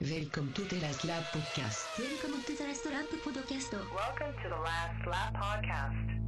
Welcome to the Last Lap Podcast. Welcome to the Last Lap Podcast. Welcome to the Last Lap Podcast.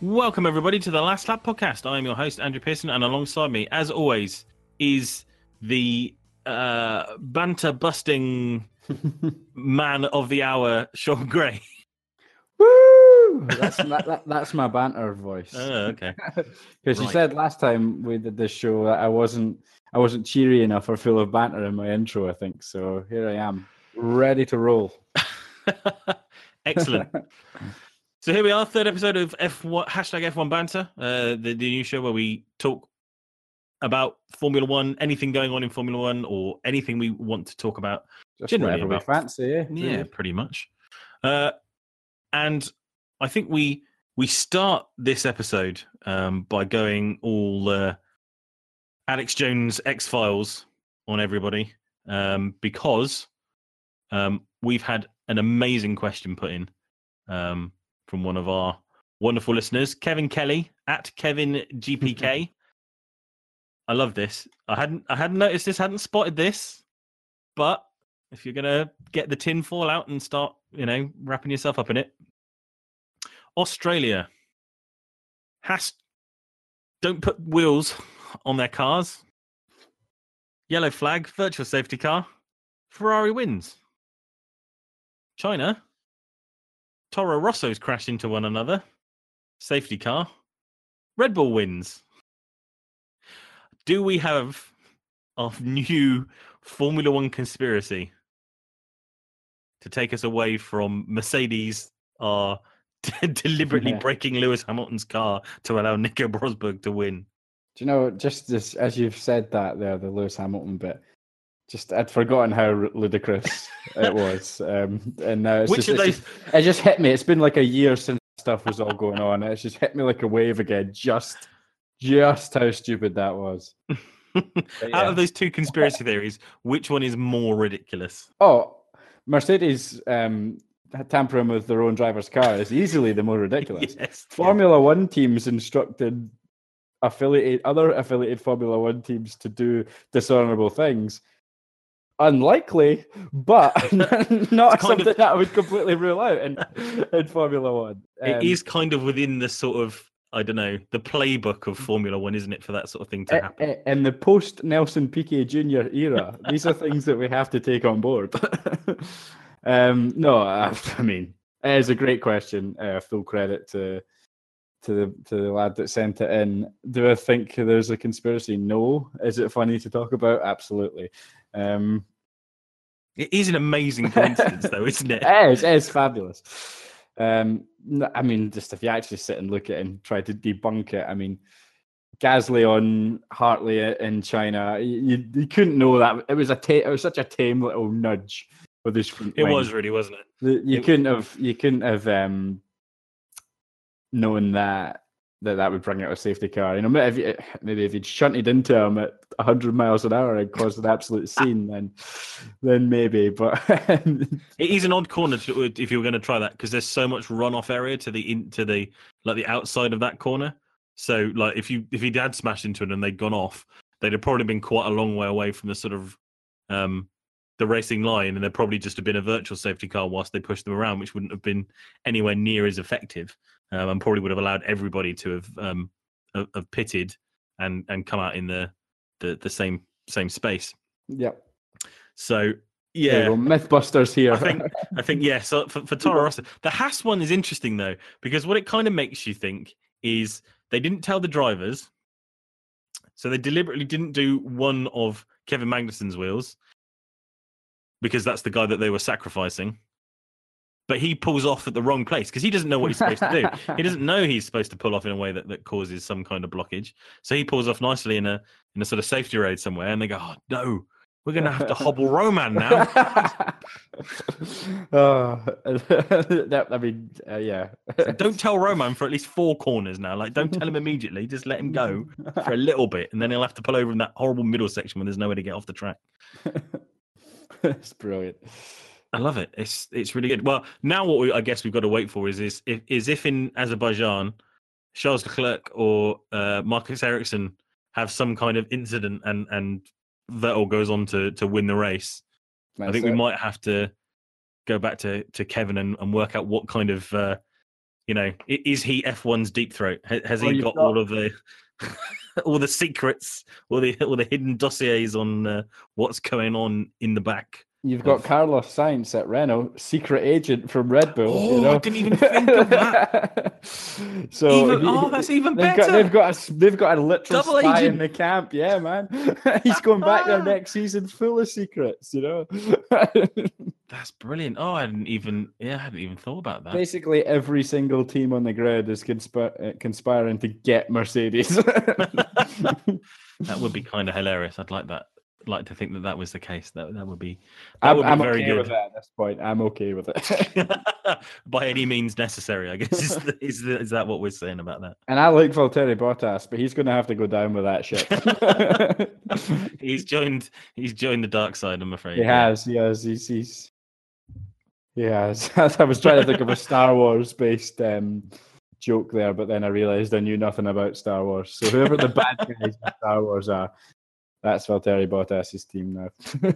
Welcome, everybody, to the Last Lap podcast. I am your host, Andrew Pearson, and alongside me, as always, is the uh, banter busting man of the hour, Sean Gray. Woo! That's my, that, that's my banter voice. Oh, okay. Because you said last time we did this show that I wasn't I wasn't cheery enough or full of banter in my intro. I think so. Here I am, ready to roll. Excellent. So here we are, third episode of F1 hashtag F1 banter, uh, the, the new show where we talk about Formula One, anything going on in Formula One, or anything we want to talk about. Just Generally about- fancy. Yeah, Really. pretty much. Uh, and I think we we start this episode um, by going all uh, Alex Jones X Files on everybody um, because um, we've had an amazing question put in um, from one of our wonderful listeners, Kevin Kelly at Kevin GPK. I love this. I hadn't I hadn't noticed this, hadn't spotted this, but if you're gonna get the tin foil out and start, you know, wrapping yourself up in it. Australia has don't put wheels on their cars. Yellow flag, virtual safety car. Ferrari wins. China. Toro Rosso's crashed into one another. Safety car. Red Bull wins. Do we have our new Formula One conspiracy to take us away from Mercedes are deliberately Yeah. breaking Lewis Hamilton's car to allow Nico Rosberg to win? Do you know just this, as you've said that there, the Lewis Hamilton bit? Just I'd forgotten how ludicrous it was, um, and now it's Which just, of those? just- it just hit me. It's been like a year since stuff was all going on. It's just hit me like a wave again. Just, just how stupid that was. But Out of those two conspiracy theories, which one is more ridiculous? Oh, Mercedes um, tampering with their own driver's car is easily the more ridiculous. Yes. Formula One teams instructed affiliate other affiliated Formula One teams to do dishonorable things. Unlikely, but not something of- that I would completely rule out in, in Formula One. It Um, is kind of within the sort of I don't know the playbook of Formula One, isn't it, for that sort of thing to happen? in the post Nelson Piquet Jr. era. These are things that we have to take on board. um, no, I, I mean it is a great question. Uh, full credit to to the to the lad that sent it in. Do I think there's a conspiracy? No. Is it funny to talk about? Absolutely. Um, It is an amazing coincidence, though, isn't it? it is, it is fabulous. Um, I mean, just if you actually sit and look at it and try to debunk it, I mean, Gasly on Hartley in China, you, you, couldn't know that it was a ta- it was such a tame little nudge with his It wing. was really, wasn't it? You it- couldn't have you couldn't have um, known that that that would bring out a safety car. You know, maybe if, you- maybe if you'd shunted into him at 100 miles an hour and caused an absolute scene, then then maybe. But It is an odd corner to, if you were going to try that because there's so much runoff area to the in, to the like the outside of that corner. So like if you if he had smashed into it and they'd gone off, they'd have probably been quite a long way away from the sort of um the racing line, and there'd probably just have been a virtual safety car whilst they pushed them around, which wouldn't have been anywhere near as effective, um, and probably would have allowed everybody to have um have, pitted and and come out in the the, the same same space. yep. So Yeah. yeah, Mythbusters here. I think I think yeah. So for, for Toro Rosso, the Haas one is interesting though because what it kind of makes you think is they didn't tell the drivers, so they deliberately didn't do one of Kevin Magnussen's wheels because that's the guy that they were sacrificing. But he pulls off at the wrong place because he doesn't know what he's supposed to do. He doesn't know he's supposed to pull off in a way that, that causes some kind of blockage. So he pulls off nicely in a in a sort of safety road somewhere, and they go, "Oh no, We're going to have to hobble Roman now. oh, that, I mean, uh, yeah. So don't tell Roman for at least four corners now. Like, don't tell him immediately. Just let him go for a little bit, and then he'll have to pull over in that horrible middle section when there's nowhere to get off the track. it's brilliant. I love it. It's it's really good. Well, now what we, I guess we've got to wait for is is if, is if in Azerbaijan, Charles Leclerc or uh, Marcus Ericsson have some kind of incident and and Vettel goes on to to win the race. I think we might have to go back to to Kevin and, and work out what kind of uh, you know is he F1's deep throat? Ha- Has Well, he got, got- all of the all the secrets, all the all the hidden dossiers on uh, what's going on in the back? You've got Carlos Sainz at Renault, secret agent from Red Bull. Oh, you know? I didn't even think of that. so Even- he- oh, that's even they've better. Got, they've got a they've got a literal Double spy agent. in the camp. Yeah, man. He's going back there next season full of secrets. You know. That's brilliant. Oh, I hadn't even yeah, I hadn't even thought about that. Basically, every single team on the grid is conspi- uh, conspiring to get Mercedes. that would be kind of hilarious. I'd like that. Like to think that that was the case. That that would be that I'm, would be I'm very okay good. with that at this point. I'm okay with it. By any means necessary, I guess. Is, the, is, the, is that what we're saying about that? and I like Valtteri Bottas, but he's going to have to go down with that shit. he's joined. He's joined the dark side. I'm afraid. He has, he has, he's, he's he has. I was trying to think of a Star Wars based um, joke there, but then I realized I knew nothing about Star Wars. So whoever the bad guys in Star Wars are, that's Valtteri Bottas's team now.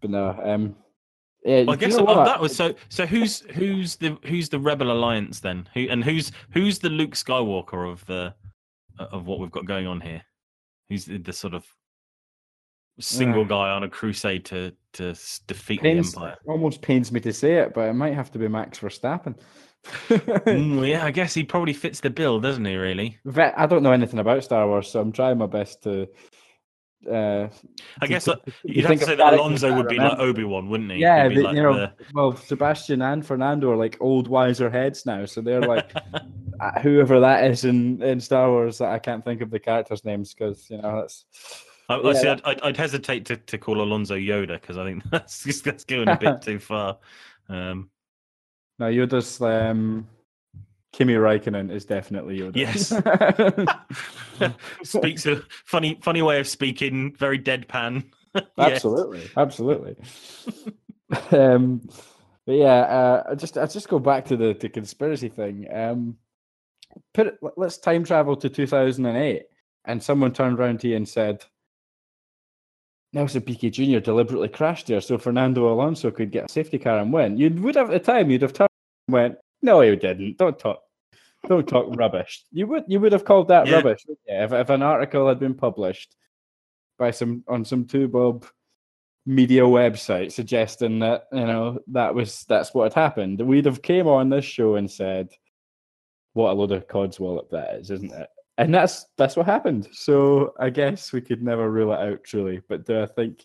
but no, um, yeah, Well, I guess what? that was so. So who's who's the who's the Rebel Alliance then? Who and who's who's the Luke Skywalker of the of what we've got going on here? Who's the, the sort of single Uh. guy on a crusade to to defeat pains, the Empire? almost pains me to say it, but it might have to be Max Verstappen. Mm, yeah, I guess he probably fits the bill, doesn't he? Really? I don't know anything about Star Wars, so I'm trying my best to. Uh, I to- guess to- you'd have think to say that Alonso would be like. Obi Wan, wouldn't he? Yeah, the- like you know, the- well, Sebastian and Fernando are like old wiser heads now, so they're like uh, whoever that is in, in Star Wars. I can't think of the characters' names because you know that's I, yeah, see. I'd, I'd, I'd hesitate to, to call Alonso Yoda because I think that's just- that's going a bit too far. Um, no Yoda's. Um, Kimi Raikkonen is definitely Yoda. Yes. speaks a funny funny way of speaking, very deadpan. Yes. absolutely, absolutely. um, but yeah, uh, I just I just go back to the, the conspiracy thing. Um, put it, let- let's time travel to 2008, and someone turned around to you and said, Nelson Piquet Jr. deliberately crashed there so Fernando Alonso could get a safety car and win. You would have at the time you'd have turned and went, No, he didn't. Don't talk. Don't talk rubbish. You would you would have called that Yeah. rubbish you? if, if an article had been published by some on some two bob media website suggesting that you know that was that's what had happened. We'd have came on this show and said, "What a load of codswallop that is, isn't it?" And that's that's what happened. So I guess we could never rule it out truly. But do I think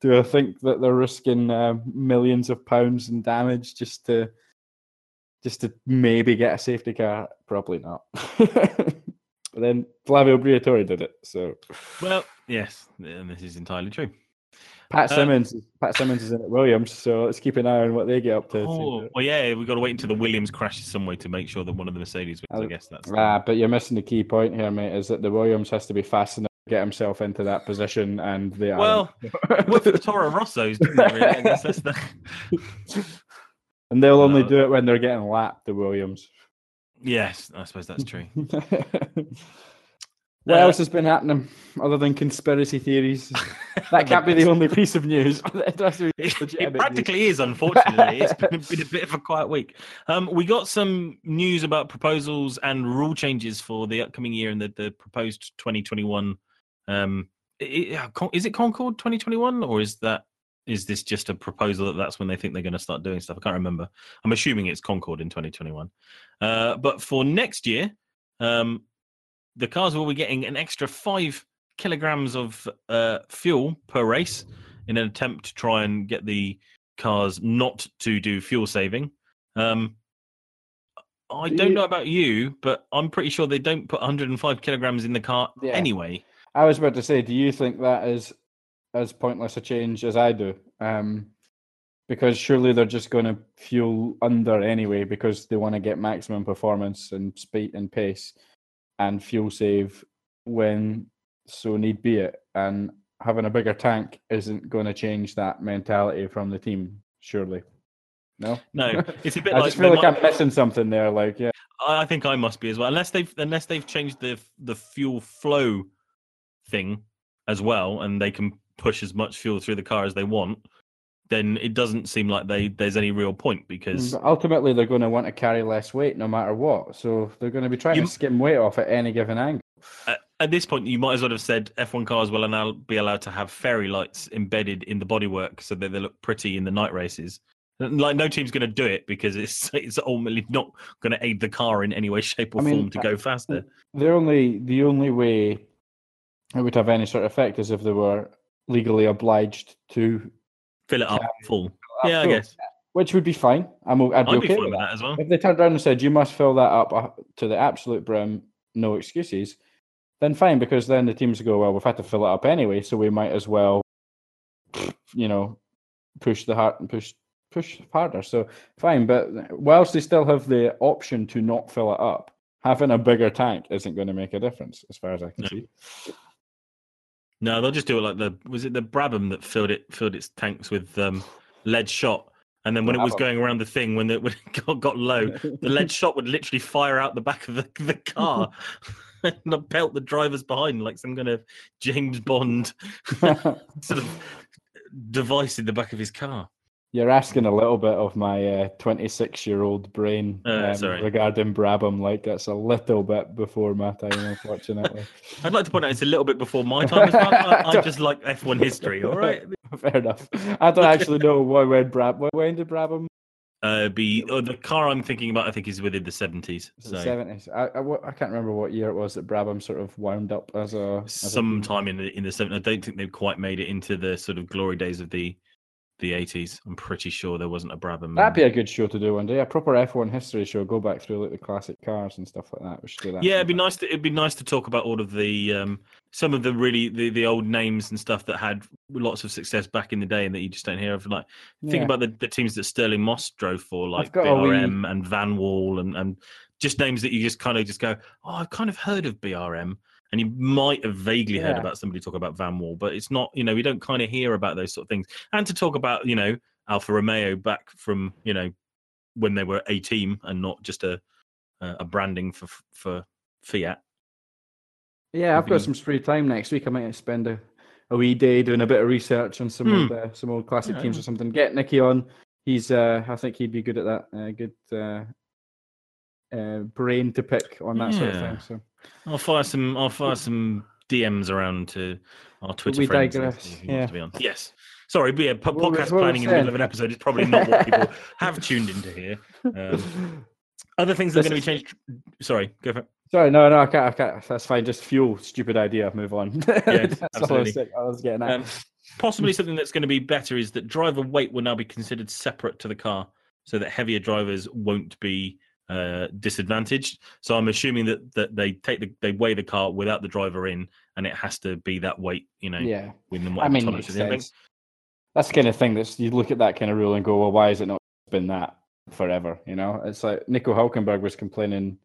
do I think that they're risking uh, millions of pounds in damage just to just to maybe get a safety car? Probably not. but then Flavio Briatore did it. So Well, yes, and this is entirely true. Pat Uh, Symonds, Pat Symonds is in at Williams, so let's keep an eye on what they get up to. Oh, well, yeah, we've got to wait until the Williams crashes some way to make sure that one of the Mercedes wins. I Uh, guess that's Ah, but you're missing the key point here, mate. Is that the Williams has to be fast enough to get himself into that position, and they well. The Toro Rossos, didn't they? Really? I guess that's the. And they'll only do it when they're getting lapped. The Williams. Yes, I suppose that's true. what Uh, else has been happening other than conspiracy theories? That can't be the only piece of news. it has to be It, it news. practically is, unfortunately. It's been, been a bit of a quiet week. Um, we got some news about proposals and rule changes for the upcoming year and the, the proposed 2021. Um, i- i- Con- is it Concorde 2021 or is that is this just a proposal that that's when they think they're going to start doing stuff? I can't remember. I'm assuming it's Concorde in 2021. Uh, but for next year, um, the cars will be getting an extra five kilograms of uh, fuel per race in an attempt to try and get the cars not to do fuel saving. Um, I Do don't know about you, but I'm pretty sure they don't put 105 kilograms in the car Yeah. anyway. I was about to say, do you think that is as pointless a change as I do. Um, because surely they're just going to fuel under anyway because they want to get maximum performance and speed and pace and fuel save when so need be it. And having a bigger tank isn't going to change that mentality from the team, surely. No, No, it's a bit I like just feel like might- I'm missing something there. Like, yeah, I I think I must be as well, unless they've unless they've changed the the fuel flow thing as well, and they can push as much fuel through the car as they want. Then it doesn't seem like they there's any real point because but ultimately they're going to want to carry less weight no matter what. So they're going to be trying You- to skim weight off at any given angle. at, at this point you might as well have said F1 cars will now be allowed to have fairy lights embedded in the bodywork so that they look pretty in the night races. Like no team's going to do it because it's it's ultimately not going to aid the car in any way, shape, or I mean, form to uh, go faster. The only the only way it would have any sort of effect is if they were legally obliged to, Fill it up full. up Yeah, I guess which would be fine. I'm I'd be I'd okay be fine with with that. that as well. If they turned around and said you must fill that up uh, to the absolute brim, no excuses, then fine because then the teams go well. We've had to fill it up anyway, so we might as well, you know, push the heart and push push harder. So fine, but whilst they still have the option to not fill it up, having a bigger tank isn't going to make a difference as far as I can No. see. No, they'll just do it like the was it the Brabham that filled it filled its tanks with um, lead shot, and then when it was going around the thing when it, when it got, got low, the lead shot would literally fire out the back of the, the car and pelt the drivers behind like some kind of James Bond sort of device in the back of his car. You're asking a little bit of my 26 year old brain Uh, um, regarding Brabham. Like that's a little bit before my time, unfortunately. I'd like to point out it's a little bit before my time as well. I, I just like F1 history. All right, Fair enough. I don't actually know why when Brab when- when did Brabham uh, be oh, the car I'm thinking about. I think is within the 70s. was it So seventies? I, I I can't remember what year it was that Brabham sort of wound up as a as a sometime in the in the 70s. I don't think they've quite made it into the sort of glory days of the the 80s. I'm pretty sure there wasn't a Brabham. That'd be a good show to do one day. A proper F one history show. Go back through like the classic cars and stuff like that. We should do that. yeah, it'd be nice to it'd be nice to talk about all of the um some of the really the, the old names and stuff that had lots of success back in the day and that you just don't hear of. Like think Yeah. about the, the teams that Stirling Moss drove for, like a wee- BRM and Vanwall and and just names that you just kind of just go, oh, I've kind of heard of BRM. And you might have vaguely heard Yeah. about somebody talk about Vanwall, but it's not, you know, we don't kind of hear about those sort of things. And to talk about, you know, Alfa Romeo back from, you know, when they were a team and not just a a branding for for Fiat. Yeah, I've got some free time next week. I might spend a, a wee day doing a bit of research on some Hmm. old uh, some old classic Yeah, teams or something. Get Nicky on. He's uh, I think he'd be good at that. Uh, good uh, brain to pick on that sort of thing. So I'll fire some. I'll fire some DMs around to our Twitter we friends. digress, see if he wants yeah. to be on. Yes. Sorry, but yeah, po- podcast what were we planning in the middle of an episode is probably not what people have tuned into here. Um, other things that are going to be changed. Sorry, go for it. Sorry, no, no, I can't, I can't. That's fine. Just fuel. Stupid idea. Move on. That's all I absolutely. was, I was getting at. Um, possibly something that's going to be better is that driver weight will now be considered separate to the car, so that heavier drivers won't be uh, disadvantaged. So I'm assuming that that they take the they weigh the car without the driver in, and it has to be that weight, you know, yeah, within I mean, tolerance makes is. I think. sense. That's the kind of thing that's you look at that kind of rule and go, well, why has it not been that forever? You know, it's like Nico Hulkenberg was complaining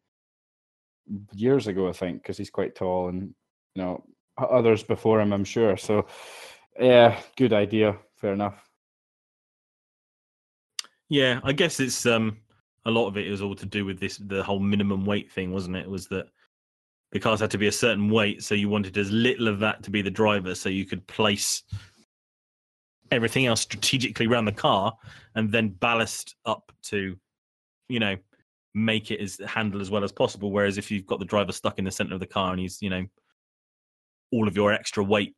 years ago, I think, because he's quite tall, and you know, others before him, I'm sure. So, yeah, good idea. Fair enough. Yeah, I guess it's um a lot of it is all to do with this the whole minimum weight thing, wasn't it? Was that the cars had to be a certain weight, so you wanted as little of that to be the driver, so you could place everything else strategically around the car and then ballast up to, you know, make it as handle as well as possible. Whereas if you've got the driver stuck in the center of the car and he's, you know, all of your extra weight,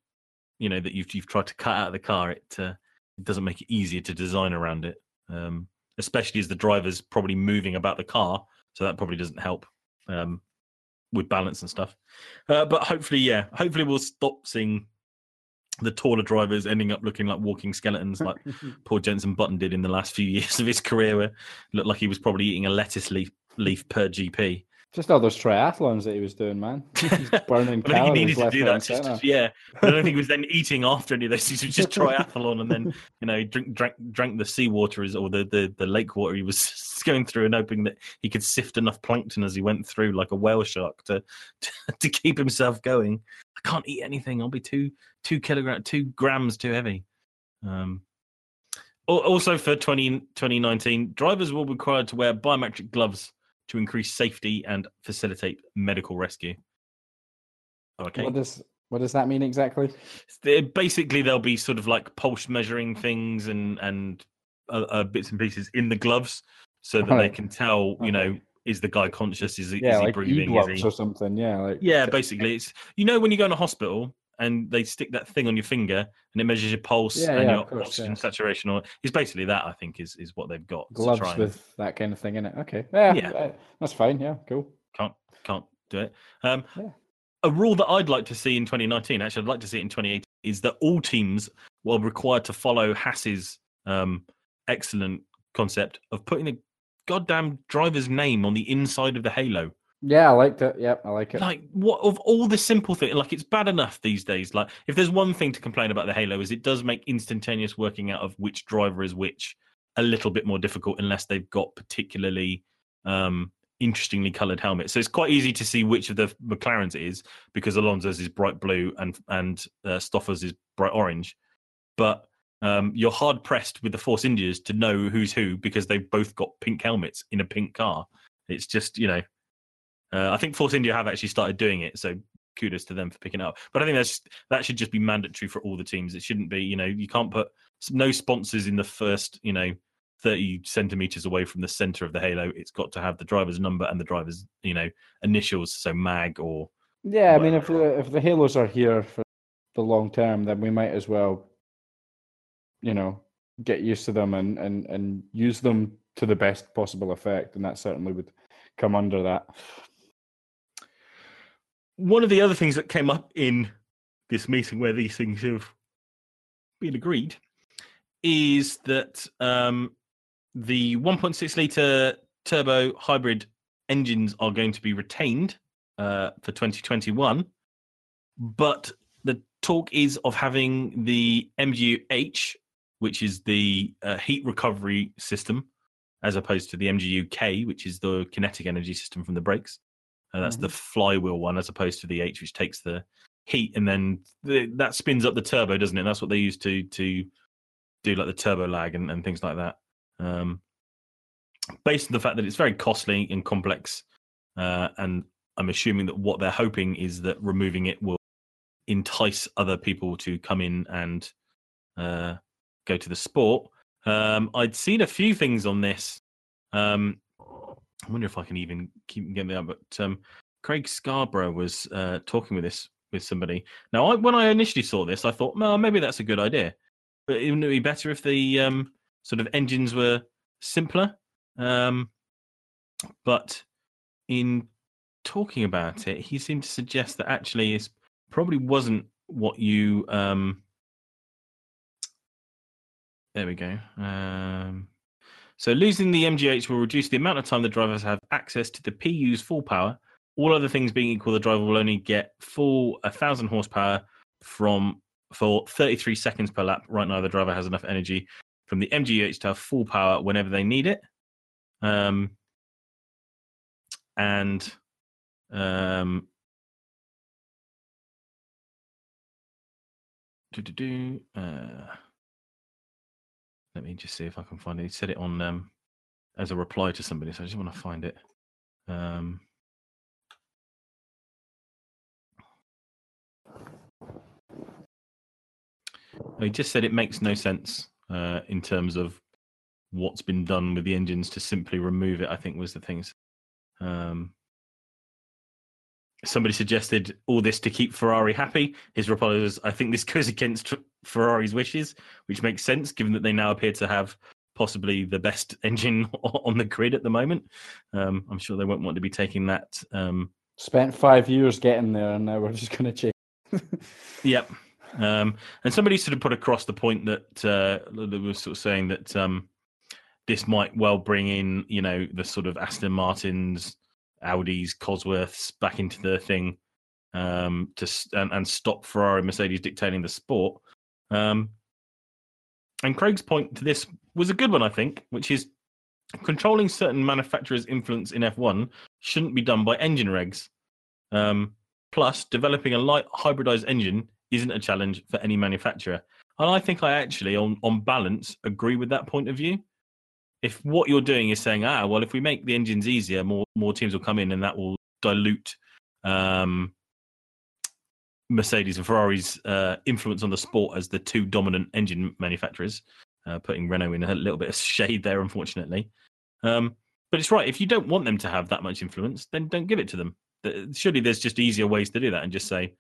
you know, that you've you've tried to cut out of the car, it uh, it doesn't make it easier to design around it. Um, especially as the driver's probably moving about the car, so that probably doesn't help um, with balance and stuff. Uh, but hopefully, yeah, hopefully we'll stop seeing the taller drivers ending up looking like walking skeletons, like poor Jensen Button did in the last few years of his career, where looked like he was probably eating a lettuce leaf leaf per GP. Just all those triathlons that he was doing, man. He's burning I don't think he needed calories to do that. Just, yeah, I don't think he was then eating after any of those. He was just triathlon, and then you know drink drank drank the seawater or the, the the lake water he was going through, and hoping that he could sift enough plankton as he went through, like a whale shark, to to, to keep himself going. I can't eat anything. I'll be two two kilogram two grams too heavy. Um, also for 20, 2019, drivers will be required to wear biometric gloves to increase safety and facilitate medical rescue. Okay. What does what does that mean exactly? Basically there'll be sort of like pulse measuring things and and uh, uh, bits and pieces in the gloves so that they can tell you know is the guy conscious is he, Yeah, is he like breathing is he or something. Yeah, like yeah basically it's you know when you go in a hospital and they stick that thing on your finger and it measures your pulse Yeah, and yeah, your course, oxygen yeah. saturation or it's basically that i think is is what they've got gloves try and- with that kind of thing in it. Okay, yeah, Yeah. uh, that's fine. Yeah, cool. can't can't do it. Um. A rule that I'd like to see in 2019, actually, I'd like to see it in 2018, is that all teams will be required to follow Haas's um, excellent concept of putting the goddamn driver's name on the inside of the halo. Yeah, I liked it. Yep, I like it. Like, what of all the simple things? Like, it's bad enough these days. Like, if there's one thing to complain about the halo, is it does make instantaneous working out of which driver is which a little bit more difficult unless they've got particularly um, interestingly coloured helmets. So it's quite easy to see which of the McLarens it is because Alonso's is bright blue and and uh, Stoffel's is bright orange. But um, you're hard pressed with the Force Indias to know who's who because they've both got pink helmets in a pink car. It's just you know, uh, I think Force India have actually started doing it. So kudos to them for picking it up. But I think that's that should just be mandatory for all the teams. It shouldn't be you know you can't put no sponsors in the first you know 30 centimeters away from the center of the halo it's got to have the driver's number and the driver's you know initials so mag or yeah, I mean, if the if the halos are here for the long term, then we might as well, you know, get used to them and and and use them to the best possible effect, and that certainly would come under that. One of the other things that came up in this meeting where these things have been agreed is that um, the 1.6 litre turbo hybrid engines are going to be retained uh, for 2021 but the talk is of having the mgu-h which is the uh, heat recovery system as opposed to the mgu-k which is the kinetic energy system from the brakes uh, that's the flywheel one as opposed to the H, which takes the heat and then the, that spins up the turbo, doesn't it? And That's what they use to to do like the turbo lag and, and things like that. Um, based on the fact that it's very costly and complex, uh, and I'm assuming that what they're hoping is that removing it will entice other people to come in and uh, go to the sport. Um, I'd seen a few things on this. Um, I wonder if I can even keep getting that. But um, Craig Scarborough was uh, talking with this with somebody. Now, I, when I initially saw this, I thought, well, maybe that's a good idea. But it wouldn't be better if the um, sort of engines were simpler? Um, but in talking about it, he seemed to suggest that actually it probably wasn't what you. Um, there we go. Um, so losing the MGH will reduce the amount of time the drivers have access to the PU's full power. All other things being equal, the driver will only get full 1,000 horsepower from for 33 seconds per lap. Right now, the driver has enough energy from the MGH to have full power whenever they need it. Um, and um, do-do-do, uh, let me just see if I can find it. He said it on um, as a reply to somebody, so I just want to find it. Um, he just said it makes no sense uh, in terms of what's been done with the engines to simply remove it. I think was the things. Um, somebody suggested all this to keep Ferrari happy. His reply was, "I think this goes against Ferrari's wishes, which makes sense given that they now appear to have possibly the best engine on the grid at the moment. Um, I'm sure they won't want to be taking that." Um, Spent five years getting there, and now we're just going to change. Yep. Um, and somebody sort of put across the point that uh, that was sort of saying that um, this might well bring in, you know, the sort of Aston Martins Audi's, Cosworths back into the thing um, to and, and stop Ferrari and Mercedes dictating the sport. Um, and Craig's point to this was a good one, I think, which is controlling certain manufacturers' influence in F1 shouldn't be done by engine regs. Um, plus, developing a light hybridized engine isn't a challenge for any manufacturer. And I think I actually, on, on balance, agree with that point of view. If what you're doing is saying, ah, well, if we make the engines easier, more more teams will come in, and that will dilute um, Mercedes and Ferrari's uh, influence on the sport as the two dominant engine manufacturers, uh, putting Renault in a little bit of shade there, unfortunately. Um, but it's right. If you don't want them to have that much influence, then don't give it to them. Surely there's just easier ways to do that and just say,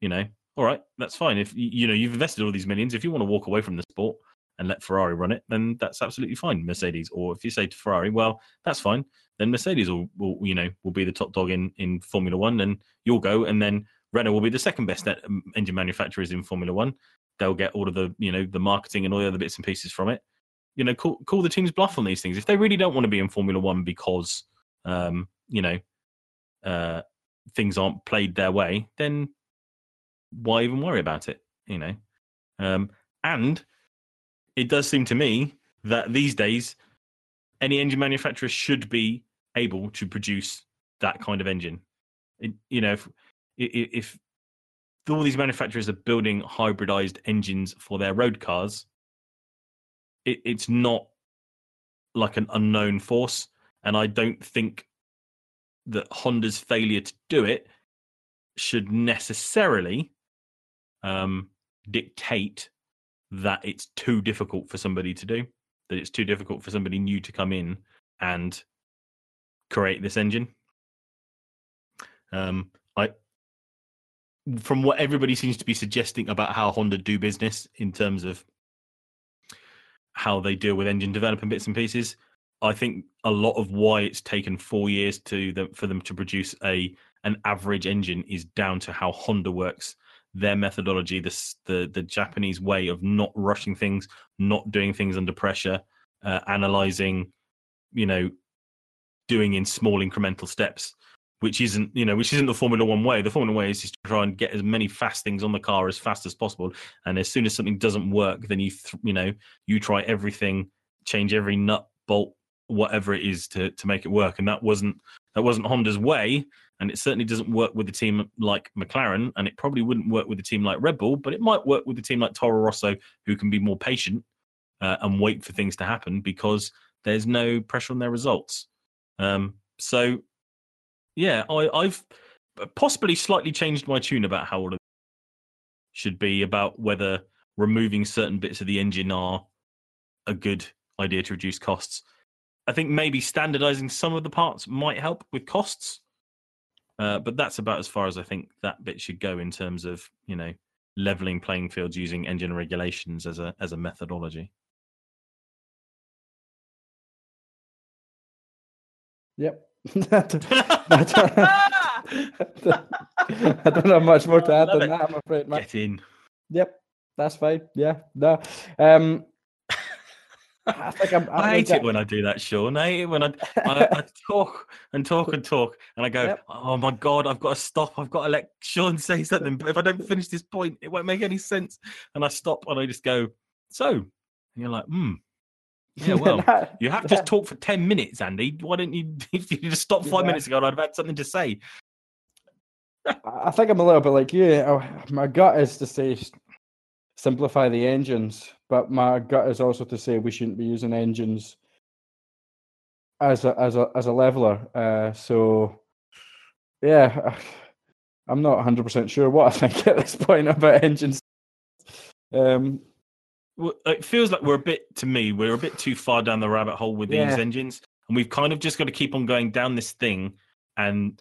you know, all right, that's fine. If you know you've invested all these millions, if you want to walk away from the sport and let Ferrari run it, then that's absolutely fine, Mercedes. Or if you say to Ferrari, well, that's fine, then Mercedes will, will you know, will be the top dog in in Formula One, and you'll go, and then Renault will be the second best e- engine manufacturers in Formula One. They'll get all of the you know the marketing and all the other bits and pieces from it. You know, call call the teams bluff on these things. If they really don't want to be in Formula One because um, you know uh, things aren't played their way, then why even worry about it? You know, um, and it does seem to me that these days any engine manufacturer should be able to produce that kind of engine. It, you know, if, if all these manufacturers are building hybridized engines for their road cars, it, it's not like an unknown force, and I don't think that Honda's failure to do it should necessarily um, dictate that it's too difficult for somebody to do. That it's too difficult for somebody new to come in and create this engine. Um, from what everybody seems to be suggesting about how Honda do business in terms of how they deal with engine development bits and pieces, I think a lot of why it's taken four years to them for them to produce a an average engine is down to how Honda works, their methodology, the the the Japanese way of not rushing things, not doing things under pressure, uh, analyzing, you know, doing in small incremental steps, which isn't you know which isn't the Formula One way. The Formula way is just to try and get as many fast things on the car as fast as possible, and as soon as something doesn't work, then you th- you know you try everything, change every nut bolt whatever it is to to make it work. And that wasn't that wasn't Honda's way. And it certainly doesn't work with a team like McLaren. And it probably wouldn't work with a team like Red Bull but it might work with a team like Toro Rosso who can be more patient uh, and wait for things to happen because there's no pressure on their results. Um so yeah I I've possibly slightly changed my tune about how all of should be about whether removing certain bits of the engine are a good idea to reduce costs I think maybe standardizing some of the parts might help with costs. Uh, but that's about as far as I think that bit should go in terms of, you know, leveling playing fields using engine regulations as a as a methodology. Yep. I don't- have much more to add Love than it. that, I'm afraid. Matt. Get in. Yep, that's fine. Yeah, no. Um, I think I'm. I hate it when I do that, Sean. I hate it when I, I, I talk and talk and talk, and I go, Yep. "Oh my god, I've got to stop. I've got to let Sean say something. But if I don't finish this point, it won't make any sense." And I stop and I just go, "So," and you're like, "Hmm, yeah, well." You have just talked for 10 minutes, Andy. Why don't you, if you just stop five Yeah. minutes ago, I'd have had something to say. I think I'm a little bit like you. My gut is to say simplify the engines, but my gut is also to say we shouldn't be using engines as a as a as a leveler. Uh, so, yeah, I'm not 100 percent sure what I think at this point about engines. Um, It feels like we're a bit, to me, we're a bit too far down the rabbit hole with these engines. And we've kind of just got to keep on going down this thing and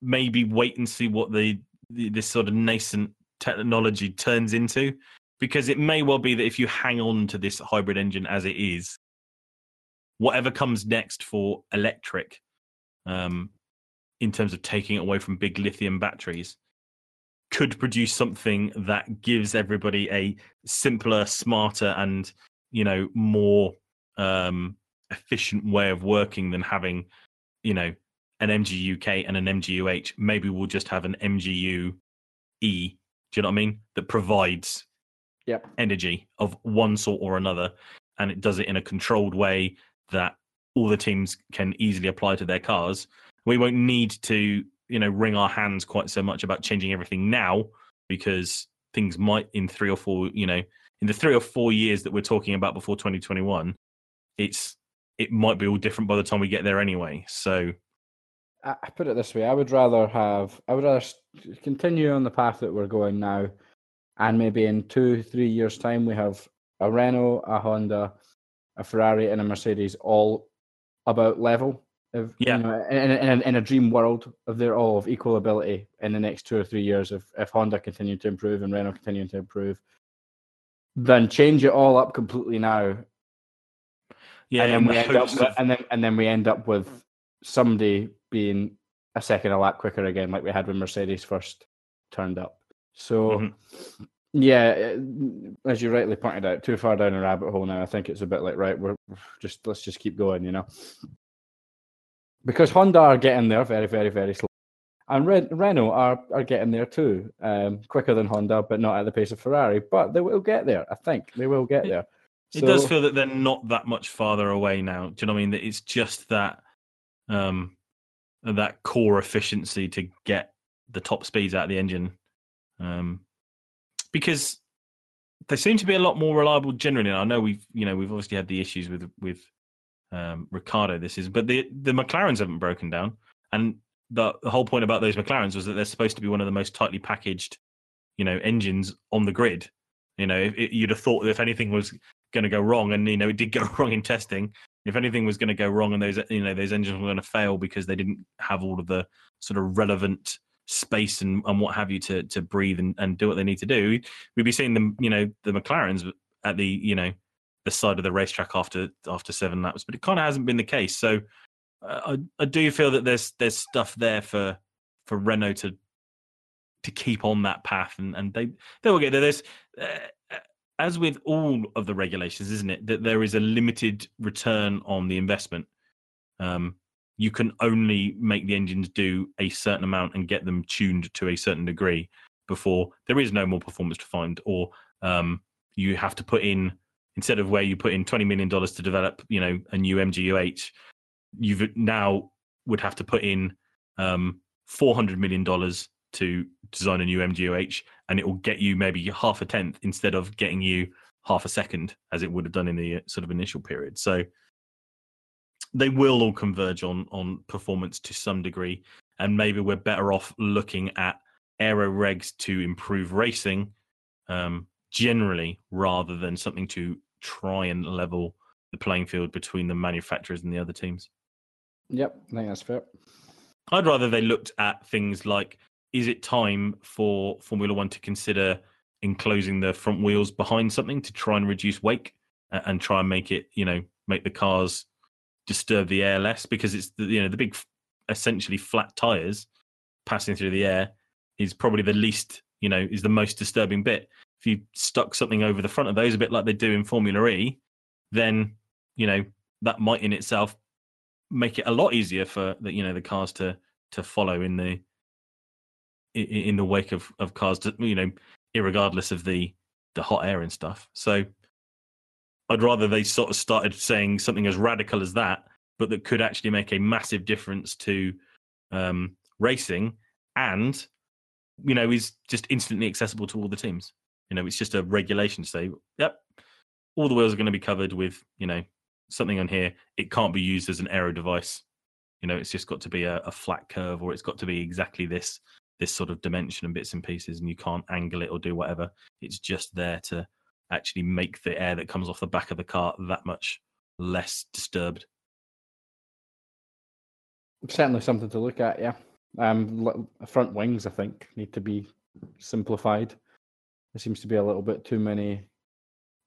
maybe wait and see what the, the this sort of nascent technology turns into. Because it may well be that if you hang on to this hybrid engine as it is, whatever comes next for electric, um, in terms of taking it away from big lithium batteries, could produce something that gives everybody a simpler, smarter, and you know more um, efficient way of working than having you know an MGUK and an MGUH. Maybe we'll just have an MGU E. Do you know what I mean? That provides Yep. energy of one sort or another, and it does it in a controlled way that all the teams can easily apply to their cars. We won't need to, you know, wring our hands quite so much about changing everything now because things might in three or four, you know, in the three or four years that we're talking about before 2021, it's it might be all different by the time we get there anyway. So I put it this way: I would rather have, I would rather continue on the path that we're going now, and maybe in two, three years' time, we have a Renault, a Honda, a Ferrari, and a Mercedes all about level. If, Yeah. you know, in, in, in, a, dream world, if they're all of equal ability in the next two or three years, if if Honda continue to improve and Renault continue to improve, then change it all up completely now yeah, and then we end up with, of- and then and then we end up with somebody being a second a lap quicker again, like we had when Mercedes first turned up. So Mhm. yeah, as you rightly pointed out, too far down a rabbit hole now. I think it's a bit like right, we're just let's just keep going, you know, because Honda are getting there very, very, very slow. And Red, Renault are, are getting there too, um, quicker than Honda, but not at the pace of Ferrari. But they will get there. I think they will get It- there. It does feel that they're not that much farther away now. Do you know what I mean? That it's just that um that core efficiency to get the top speeds out of the engine. Um because they seem to be a lot more reliable generally. And I know we've you know, we've obviously had the issues with with um Ricciardo this is but the the McLarens haven't broken down. And the, the whole point about those McLarens was that they're supposed to be one of the most tightly packaged, you know, engines on the grid. You know, if, you'd have thought that if anything was going to go wrong, and you know it did go wrong in testing. If anything was going to go wrong, and those you know those engines were going to fail because they didn't have all of the sort of relevant space and, and what have you to to breathe and, and do what they need to do, we'd be seeing them, you know, the McLarens at the you know the side of the racetrack after after seven laps. But it kind of hasn't been the case. So uh, I I do feel that there's there's stuff there for for Renault to to keep on that path, and and they they will get there. There's uh, as with all of the regulations, isn't it, that there is a limited return on the investment. Um, you can only make the engines do a certain amount and get them tuned to a certain degree before there is no more performance to find, or um, you have to put in instead of where you put in twenty million dollars to develop, you know, a new MGUH, you've now would have to put in um, four hundred million dollars to design a new MGUH, and it will get you maybe half a tenth instead of getting you half a second, as it would have done in the uh, sort of initial period. So they will all converge on on performance to some degree, and maybe we're better off looking at aero regs to improve racing um, generally, rather than something to try and level the playing field between the manufacturers and the other teams. Yep, I think that's fair. I'd rather they looked at things like is it time for Formula One to consider enclosing the front wheels behind something to try and reduce wake and try and make it, you know, make the cars disturb the air less because it's the, you know the big essentially flat tires passing through the air is probably the least you know is the most disturbing bit if you stuck something over the front of those a bit like they do in formula e then you know that might in itself make it a lot easier for the you know the cars to to follow in the in the wake of of cars to, you know irregardless of the the hot air and stuff. So i'd rather they sort of started saying something as radical as that but that could actually make a massive difference to um racing and you know is just instantly accessible to all the teams you know it's just a regulation to say yep all the wheels are going to be covered with you know something on here it can't be used as an aero device you know it's just got to be a, a flat curve or it's got to be exactly this this sort of dimension and bits and pieces and you can't angle it or do whatever it's just there to actually make the air that comes off the back of the car that much less disturbed Certainly something to look at, yeah. Um, front wings, I think, need to be simplified. There seems to be a little bit too many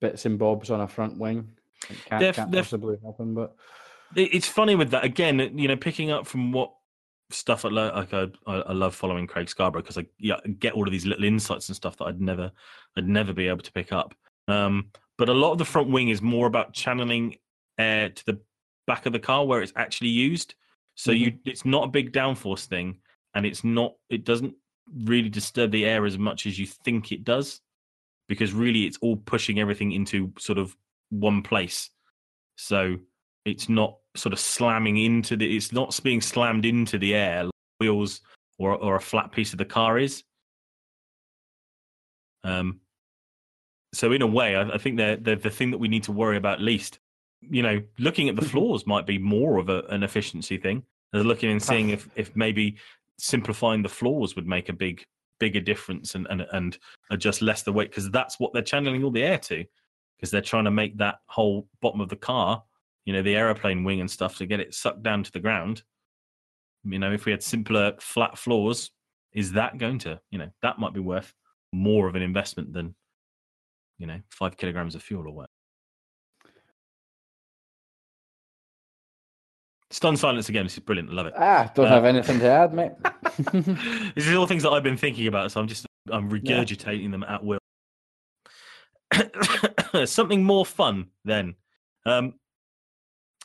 bits and bobs on a front wing. It can't, can't possibly happen, but it's funny with that again you know picking up from what stuff I lo- like I, I love following Craig Scarborough because I yeah, get all of these little insights and stuff that I'd never I'd never be able to pick up um but a lot of the front wing is more about channeling air to the back of the car where it's actually used So you, it's not a big downforce thing, and it's not. It doesn't really disturb the air as much as you think it does, because really it's all pushing everything into sort of one place. So it's not sort of slamming into the. It's not being slammed into the air like wheels or or a flat piece of the car is. Um. So in a way, I, I think they're, they're the thing that we need to worry about least. You know, looking at the floors might be more of a, an efficiency thing. They're looking and seeing if if maybe simplifying the floors would make a big bigger difference and and, and adjust less the weight because that's what they're channeling all the air to because they're trying to make that whole bottom of the car you know the aeroplane wing and stuff to get it sucked down to the ground you know if we had simpler flat floors is that going to you know that might be worth more of an investment than you know five kilograms of fuel or what Stunned silence again. This is brilliant. I love it. Ah, don't Uh, have anything to add, mate. this is all things that I've been thinking about, so I'm just I'm regurgitating them at will. Something more fun then. Um,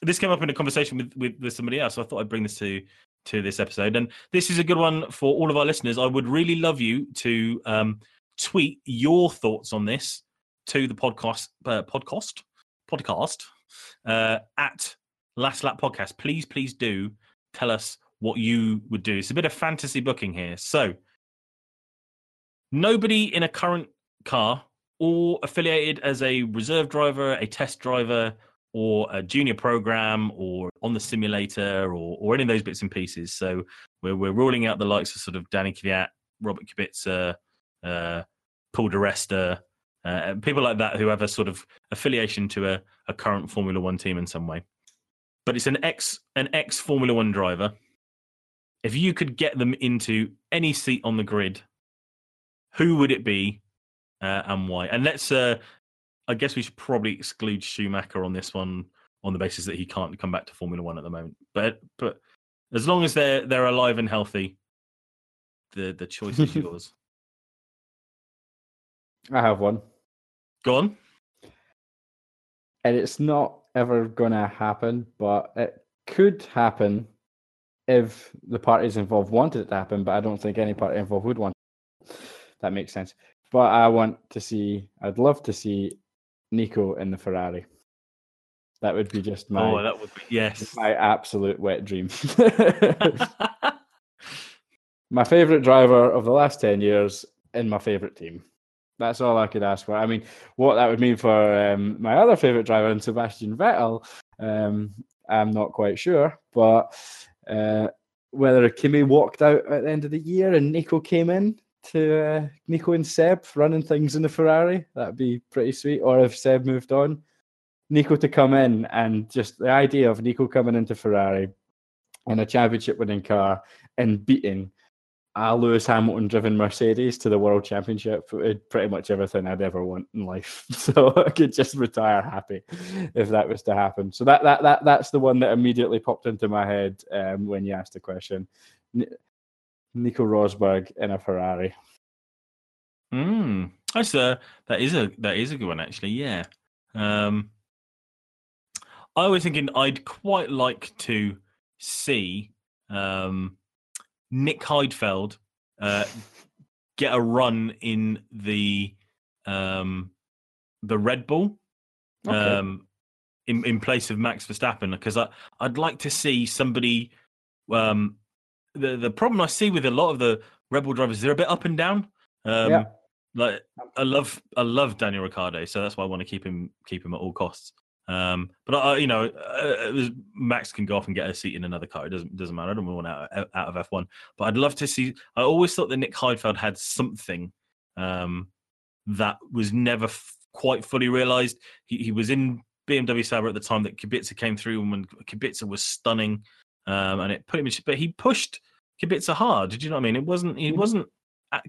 this came up in a conversation with, with with somebody else. So I thought I'd bring this to to this episode, and this is a good one for all of our listeners. I would really love you to um, tweet your thoughts on this to the podcast uh, podcast podcast uh, at Last Lap Podcast. Please, please do tell us what you would do. It's a bit of fantasy booking here. So, nobody in a current car or affiliated as a reserve driver, a test driver, or a junior program, or on the simulator, or, or any of those bits and pieces. So, we're, we're ruling out the likes of sort of Danny Kvyat, Robert Kubica, uh, Paul di Resta, uh, people like that who have a sort of affiliation to a, a current Formula One team in some way but it's an ex an ex Formula One driver. If you could get them into any seat on the grid, who would it be, uh, and why? And let's, uh, I guess we should probably exclude Schumacher on this one on the basis that he can't come back to Formula One at the moment. But but as long as they're they're alive and healthy, the the choice is yours. I have one. Go on. and it's not ever gonna happen, but it could happen if the parties involved wanted it to happen. But I don't think any party involved would want. It. That makes sense. But I want to see. I'd love to see Nico in the Ferrari. That would be just my oh, that would be yes. my absolute wet dream. my favorite driver of the last 10 years in my favorite team. That's all I could ask for. I mean, what that would mean for um, my other favorite driver, and Sebastian Vettel, um, I'm not quite sure. But uh, whether Kimi walked out at the end of the year and Nico came in to uh, Nico and Seb running things in the Ferrari, that'd be pretty sweet. Or if Seb moved on, Nico to come in and just the idea of Nico coming into Ferrari in a championship winning car and beating a Lewis Hamilton driven Mercedes to the world championship with pretty much everything I'd ever want in life. So I could just retire happy if that was to happen. So that that that that's the one that immediately popped into my head um, when you asked the question. Nico Rosberg in a Ferrari. Hmm. That's a that is a that is a good one actually. Yeah. Um, I was thinking I'd quite like to see um, Nick Heidfeld uh, get a run in the um, the Red Bull Okay. um, in in place of Max Verstappen because I I'd like to see somebody. Um, the the problem I see with a lot of the Red Bull drivers, they're a bit up and down. Um, Yeah. Like I love I love Daniel Ricciardo, so that's why I want to keep him keep him at all costs. Um, but I, you know, uh, was- Max can go off and get a seat in another car. It doesn't doesn't matter. I don't want out out of F one. But I'd love to see. I always thought that Nick Heidfeld had something um, that was never f- quite fully realized. He, he was in BMW Sauber at the time that Kubica came through, and when Kubica was stunning, um, and it put him. But he pushed Kubica hard. Did you know what I mean? It wasn't. He Mhm. wasn't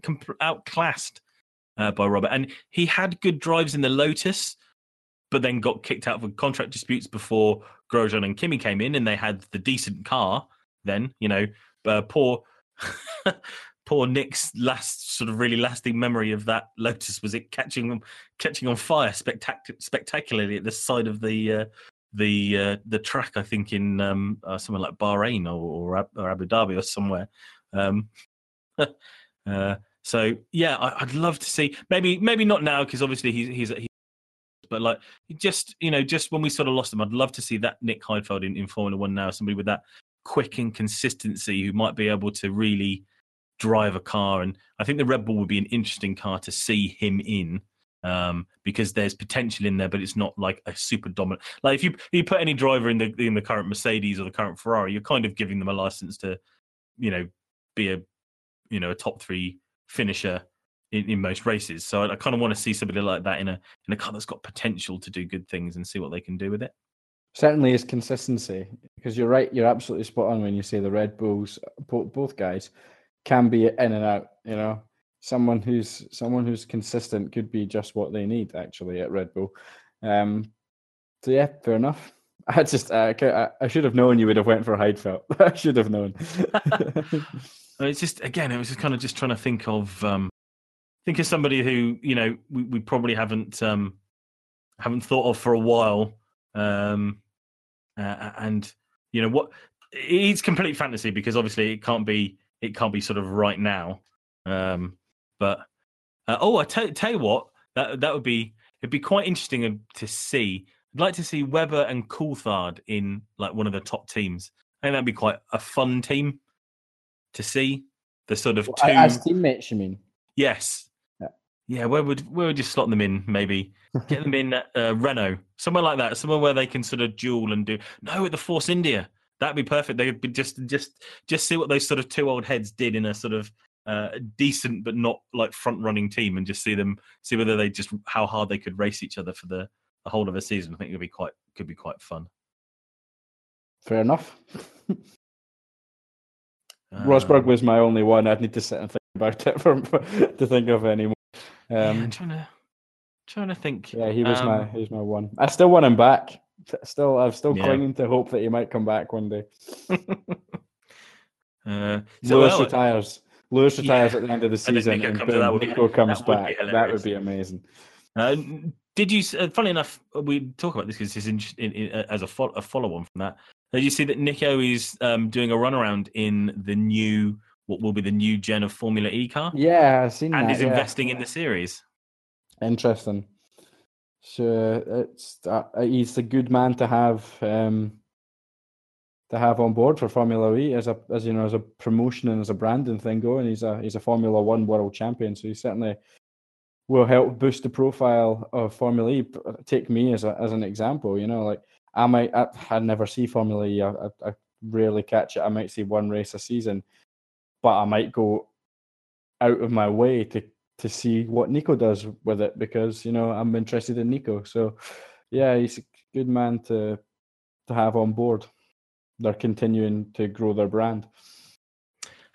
comp- outclassed uh, by Robert, and he had good drives in the Lotus, but then got kicked out for contract disputes before Grosjean and Kimi came in, and they had the decent car. Then you know, uh, poor. Poor Nick's last sort of really lasting memory of that Lotus was it catching catching on fire spectac- spectacularly at the side of the uh, the uh, the track. I think in um, uh, somewhere like Bahrain or, or, or Abu Dhabi or somewhere. Um, uh, so yeah, I, I'd love to see maybe maybe not now because obviously he's, he's but like just you know just when we sort of lost him, I'd love to see that Nick Heidfeld in, in Formula One now, somebody with that quick and consistency who might be able to really drive a car. And I think the Red Bull would be an interesting car to see him in um, because there's potential in there, but it's not like a super dominant. Like if you if you put any driver in the in the current Mercedes or the current Ferrari, you're kind of giving them a license to, you know, be a you know a top three finisher in, in most races. So I, I kind of want to see somebody like that in a in a car that's got potential to do good things and see what they can do with it. Certainly is consistency because you're right. You're absolutely spot on when you say the Red Bulls, both, both guys can be in and out. You know, someone who's someone who's consistent could be just what they need actually at Red Bull. Um, so yeah, fair enough. I just uh, I, I should have known you would have went for Heidfeld. I should have known. it's just again, it was just kind of just trying to think of um, think of somebody who you know we, we probably haven't um, haven't thought of for a while, um, uh, and you know what it's complete fantasy because obviously it can't be it can't be sort of right now. Um, but uh, oh, I tell, tell you what, that that would be it'd be quite interesting to see. I'd like to see Webber and Coulthard in like one of the top teams. I think that'd be quite a fun team to see. The sort of two as teammates, you mean? Yes. Yeah. Where would where would you slot them in? Maybe get them in uh, Renault, somewhere like that, somewhere where they can sort of duel and do. No, at the Force India, that'd be perfect. They'd be just just just see what those sort of two old heads did in a sort of uh, decent but not like front running team, and just see them see whether they just how hard they could race each other for the, the whole of a season. I think it would be quite could be quite fun. Fair enough. Rosberg um, was my only one. I'd need to sit and think about it for, for to think of any more. Um, yeah, I'm trying to trying to think. Yeah, he was um, my he was my one. I still want him back. Still, I'm still yeah. clinging to hope that he might come back one day. uh, so Lewis well, retires. Lewis retires yeah. at the end of the season, and, and boom, Nico comes that back. That would be amazing. Uh, did you? Uh, funny enough, we talk about this because it's in, in, in, as a, fo- a follow-on from that. Did you see that Nico is um, doing a runaround in the new, what will be the new gen of Formula E car? Yeah, I've seen and that. And is yeah. investing in the series. Interesting. So it's uh, he's a good man to have um, to have on board for Formula E as a as you know as a promotion and as a branding thing going. He's a he's a Formula One world champion, so he certainly will help boost the profile of Formula E. Take me as a as an example. You know, like I might, I, I never see Formula E. I, I, I rarely catch it. I might see one race a season, but I might go out of my way to to see what Nico does with it because you know I'm interested in Nico. So yeah, he's a good man to to have on board. They're continuing to grow their brand.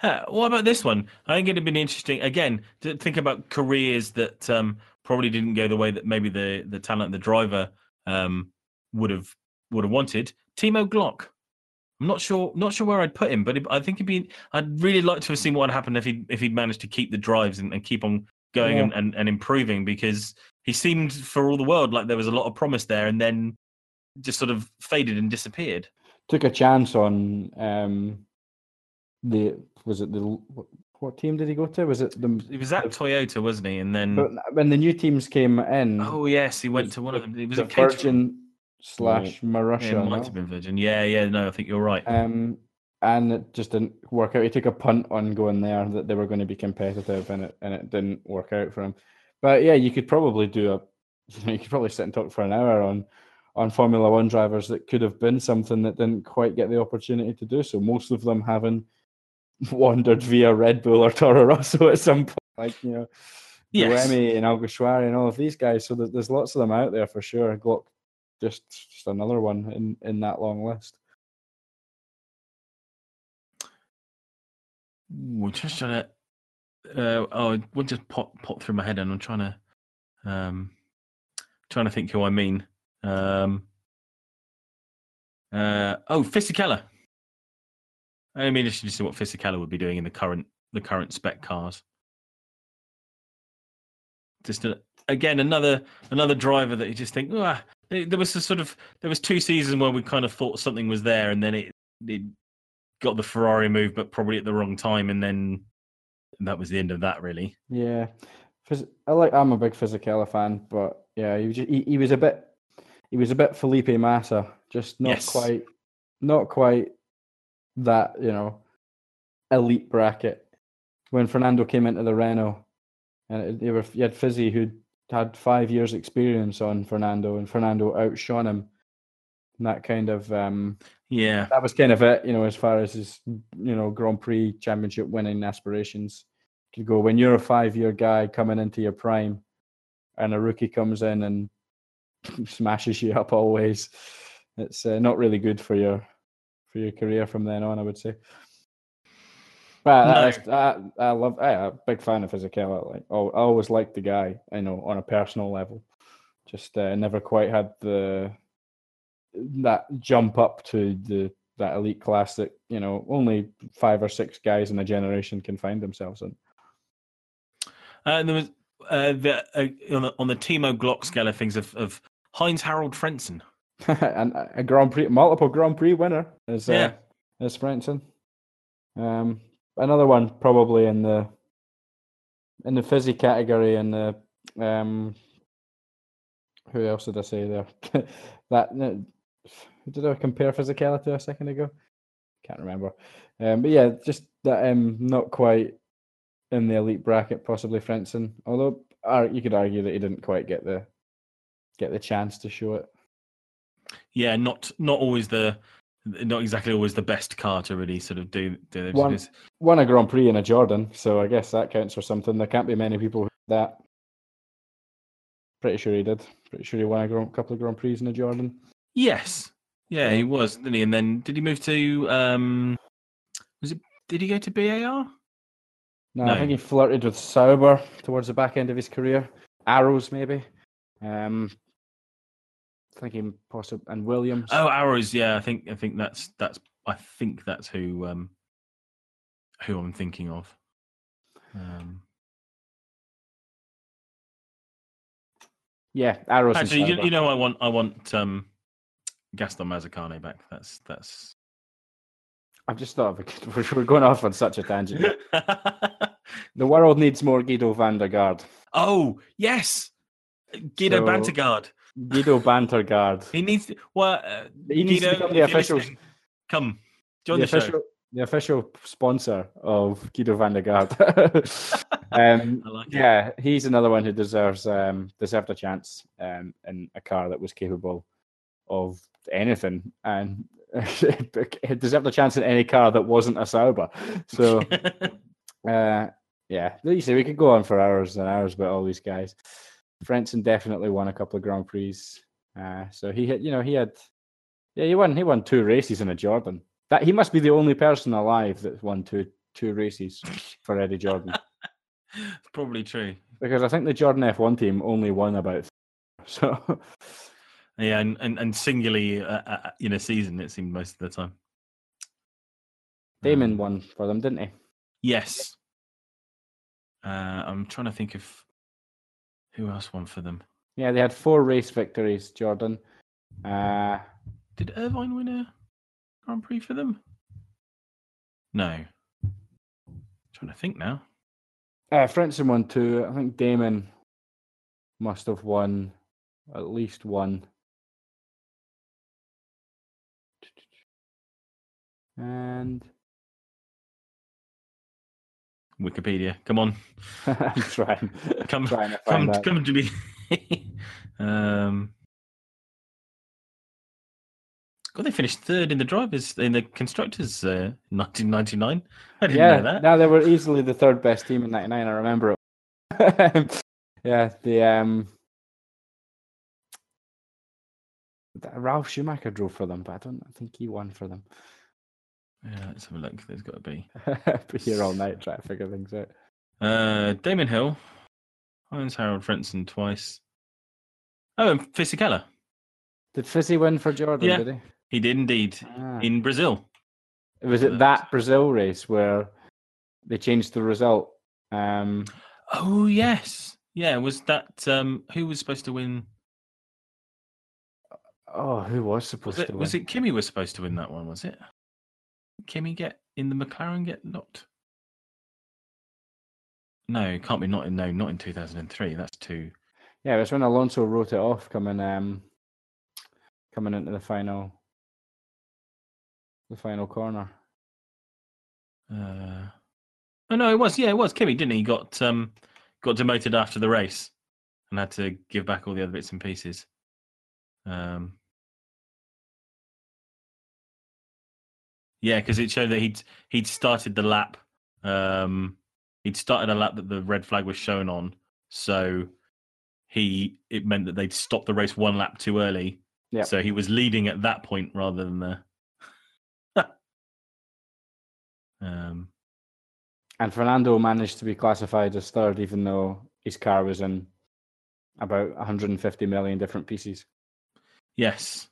What about this one? I think it'd have been interesting again to think about careers that um, probably didn't go the way that maybe the the talent, the driver, um, would have would have wanted Timo Glock. I'm not sure, not sure where I'd put him, but I think it'd be. I'd really like to have seen what happened if he if he'd managed to keep the drives and, and keep on going yeah. and, and, and improving because he seemed for all the world like there was a lot of promise there, and then just sort of faded and disappeared. Took a chance on um, the was it the what, team did he go to? Was it the? He was at Toyota, wasn't he? And then when the new teams came in, oh yes, he went to one of them. It was the Virgin slash Marussia. Yeah, it might have been Virgin. Yeah, yeah. No, I think you're right. Um, and it just didn't work out. He took a punt on going there that they were going to be competitive, and it and it didn't work out for him. But yeah, you could probably do a, you, know, you could probably sit and talk for an hour on on Formula One drivers that could have been something that didn't quite get the opportunity to do so. Most of them having wandered via Red Bull or Toro Rosso at some point, like you know, yes. Remy and Alguersuari and all of these guys. So there's lots of them out there for sure. Glock just just another one in in that long list. We're just trying to. Uh, oh, what just pop pop through my head, and I'm trying to, um, trying to think who I mean. Um, uh, oh, Fisichella. I mean, just to see what Fisichella would be doing in the current the current spec cars. Just a, again another another driver that you just think, ah, There was a sort of there was two seasons where we kind of thought something was there, and then it it got the Ferrari move, but probably at the wrong time, and then that was the end of that. Really, Yeah, I like. I'm a big Fisichella fan, but yeah, he was just, he, he was a bit he was a bit Felipe Massa, just not Yes. quite not quite that you know elite bracket. When Fernando came into the Renault, and it, they were you had Fizzy who had five years experience on Fernando, and Fernando outshone him. And that kind of um, yeah, that was kind of it, you know, as far as his, you know, Grand Prix championship winning aspirations could go. When you're a five year guy coming into your prime and a rookie comes in and smashes you up always, it's uh, not really good for your for your career from then on, I would say. But No. I, I love, I'm a big fan of Fisichella. Like, oh, I always liked the guy, I know, on a personal level. Just uh, never quite had the that jump up to the that elite class that you know only five or six guys in a generation can find themselves in. uh, and there was uh, the uh, on the on the Timo Glock scale of things of, of Heinz Harald Frentzen. and a Grand Prix, multiple Grand Prix winner is Yeah. uh, is Frentzen. Um, another one probably in the in the fizzy category and the um, who else did I say there? that did I compare Fisichella a second ago? Can't remember. Um, but yeah, just that um, not quite in the elite bracket, possibly Frentzen. Although you could argue that he didn't quite get the get the chance to show it. Yeah, not not always the not exactly always the best car to really sort of do do One- this. won a Grand Prix in a Jordan, so I guess that counts for something. There can't be many people who did that. Pretty sure he did. Pretty sure he won a grand, couple of Grand Prix in a Jordan. Yes, yeah, he was, didn't he? And then did he move to um, was it? Did he go to BAR? No, No. I think he flirted with Sauber towards the back end of his career. Arrows, maybe. Um, thinking possible and Williams. Oh, Arrows. Yeah, I think I think that's that's I think that's who um who I'm thinking of. Um, yeah, Arrows. actually, you, you know, I want I want um Gaston Mazzacane back. That's that's. I've just thought of a. We're, going off on such a tangent. the world needs more Giedo van der Garde. oh yes, Guido So- Bantegard. Guido Bantergaard. He needs to, well. Uh, He needs Guido, to become the official Come, join the the, official, show. the official sponsor of Giedo van der Garde. um, like it. yeah, he's another one who deserves um, deserved a chance um, in a car that was capable of anything, and it deserved a chance in any car that wasn't a Sauber. So, uh, yeah, you see, we could go on for hours and hours about all these guys. Frentzen definitely won a couple of Grand Prix. Uh, so he had, you know, he had, yeah, he won. He won two races in a Jordan. That he must be the only person alive that won two two races for Eddie Jordan, probably true. because I think the Jordan F1 team only won about. So Yeah, and and, and singularly uh, uh, in a season, it seemed most of the time. Damon Um, won for them, didn't he? Yes. Uh, I'm trying to think of who else won for them. Yeah, they had four race victories. Jordan. Uh, Did Irvine win a Grand Prix for them? No. trying to think now. uh, Frentzen won two. I think Damon must have won at least one. And Wikipedia, come on, I'm trying, Come- trying to come that. come to me. um, God, they finished third in the drivers in the constructors uh, 1999. I didn't yeah, know that. now they were easily the third best team in '99. I remember it. yeah, the um, Ralf Schumacher drove for them, but I don't think he won for them. Yeah, let's have a look. There's got to be Be here all night trying to figure things out. uh, Damon Hill, Heinz Harald Frentzen twice. Oh, and Fisichella. Did Fizzy win for Jordan? Yeah. Did he? He did indeed Ah. in Brazil. Was it that Brazil race where they changed the result? Um, Oh yes, yeah. Was that um, who was supposed to win? Oh, who was supposed Was to win? was it Kimi was supposed to win that one? Was it? Kimi get in the McLaren get knocked? No, it can't be not in no, not in two thousand and three. That's too. Yeah, it was when Alonso wrote it off coming um coming into the final the final corner. Uh... Oh no, it was yeah, it was Kimi, didn't he? He got um got demoted after the race and had to give back all the other bits and pieces. Um. Yeah, because it showed that he'd he'd started the lap. Um, he'd started a lap that the red flag was shown on, so he it meant that they'd stopped the race one lap too early. Yep. So he was leading at that point rather than the. um, And Fernando managed to be classified as third even though his car was in about 150 million different pieces. yes,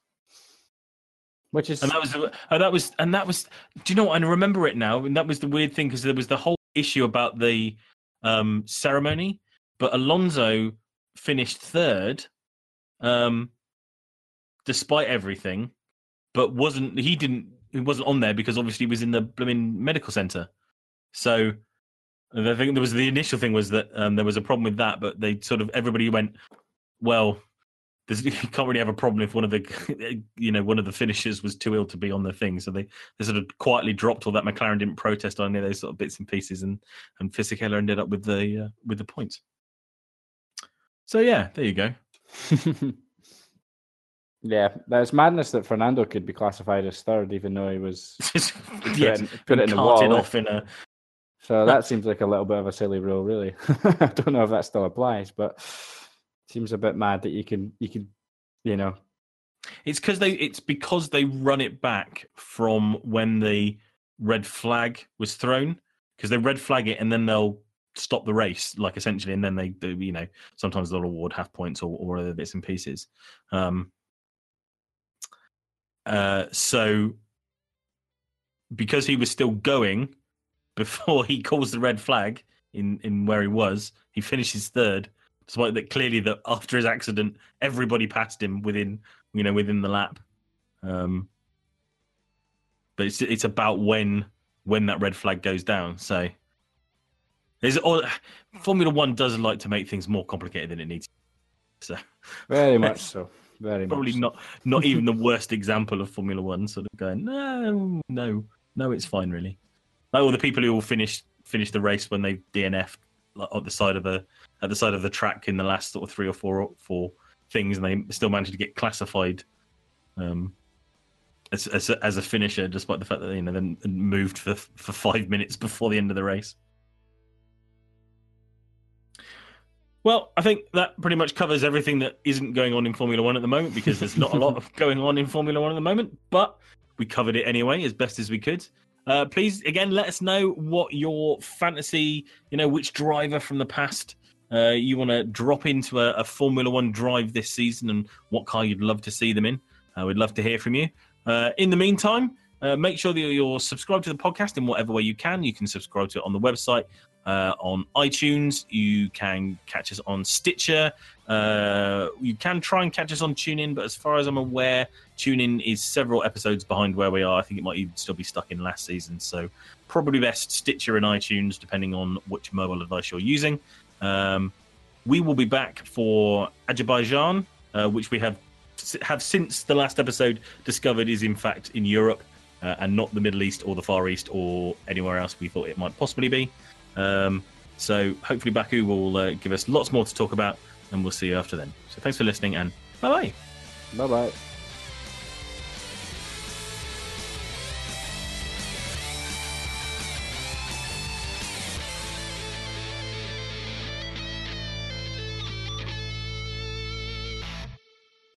Which is and that was and that was and that was. Do you know what? I remember it now, and that was the weird thing because there was the whole issue about the um, ceremony, but Alonso finished third, um, despite everything, but wasn't he didn't he wasn't on there because obviously he was in the blooming medical center. So the thing there was the initial thing was that um, there was a problem with that, but they sort of everybody went, well, there's, you can't really have a problem if one of the you know one of the finishers was too ill to be on the thing. So they, they sort of quietly dropped all that. McLaren didn't protest on any of those sort of bits and pieces, and and Fisichella ended up with the uh, with the points. So yeah, there you go. yeah, that's madness that Fernando could be classified as third even though he was yes, put it in, put it in the wall. off in a So that seems like a little bit of a silly rule, really. I don't know if that still applies, but seems a bit mad that you can you can you know It's because they. It's because they run it back from when the red flag was thrown. Because they red flag it and then they'll stop the race, like essentially, and then they do. You know, sometimes they'll award half points or, or other bits and pieces. Um, uh, so because he was still going before he calls the red flag in in where he was, he finishes third. Despite that, clearly that after his accident, everybody passed him within you know within the lap. Um, but it's it's about when when that red flag goes down. So there's all Formula One does like to make things more complicated than it needs. To be. So very much so. Very probably much so. not not even the worst example of Formula One. Sort of going no no no, it's fine really. Like all the people who will finish finish the race when they DNF like, at the side of the at the side of the track in the last sort of three or four four things, and they still managed to get classified um, as, as a, as a finisher, despite the fact that you know then moved for for five minutes before the end of the race. Well, I think that pretty much covers everything that isn't going on in Formula One at the moment because there's not a lot of going on in Formula One at the moment, but we covered it anyway as best as we could. Uh, please, again, let us know what your fantasy, you know, which driver from the past uh, you want to drop into a, a Formula One drive this season and what car you'd love to see them in. Uh, we'd love to hear from you. Uh, in the meantime, uh, make sure that you're subscribed to the podcast in whatever way you can. You can subscribe to it on the website, uh, on iTunes. You can catch us on Stitcher. Uh, you can try and catch us on TuneIn, but as far as I'm aware, TuneIn is several episodes behind where we are. I think it might even still be stuck in last season. So probably best Stitcher and iTunes, depending on which mobile device you're using. Um, we will be back for Azerbaijan, uh, which we have have since the last episode discovered is in fact in Europe uh, and not the Middle East or the Far East or anywhere else we thought it might possibly be. Um, so hopefully Baku will uh, give us lots more to talk about, and we'll see you after then. So thanks for listening, and bye bye. Bye bye.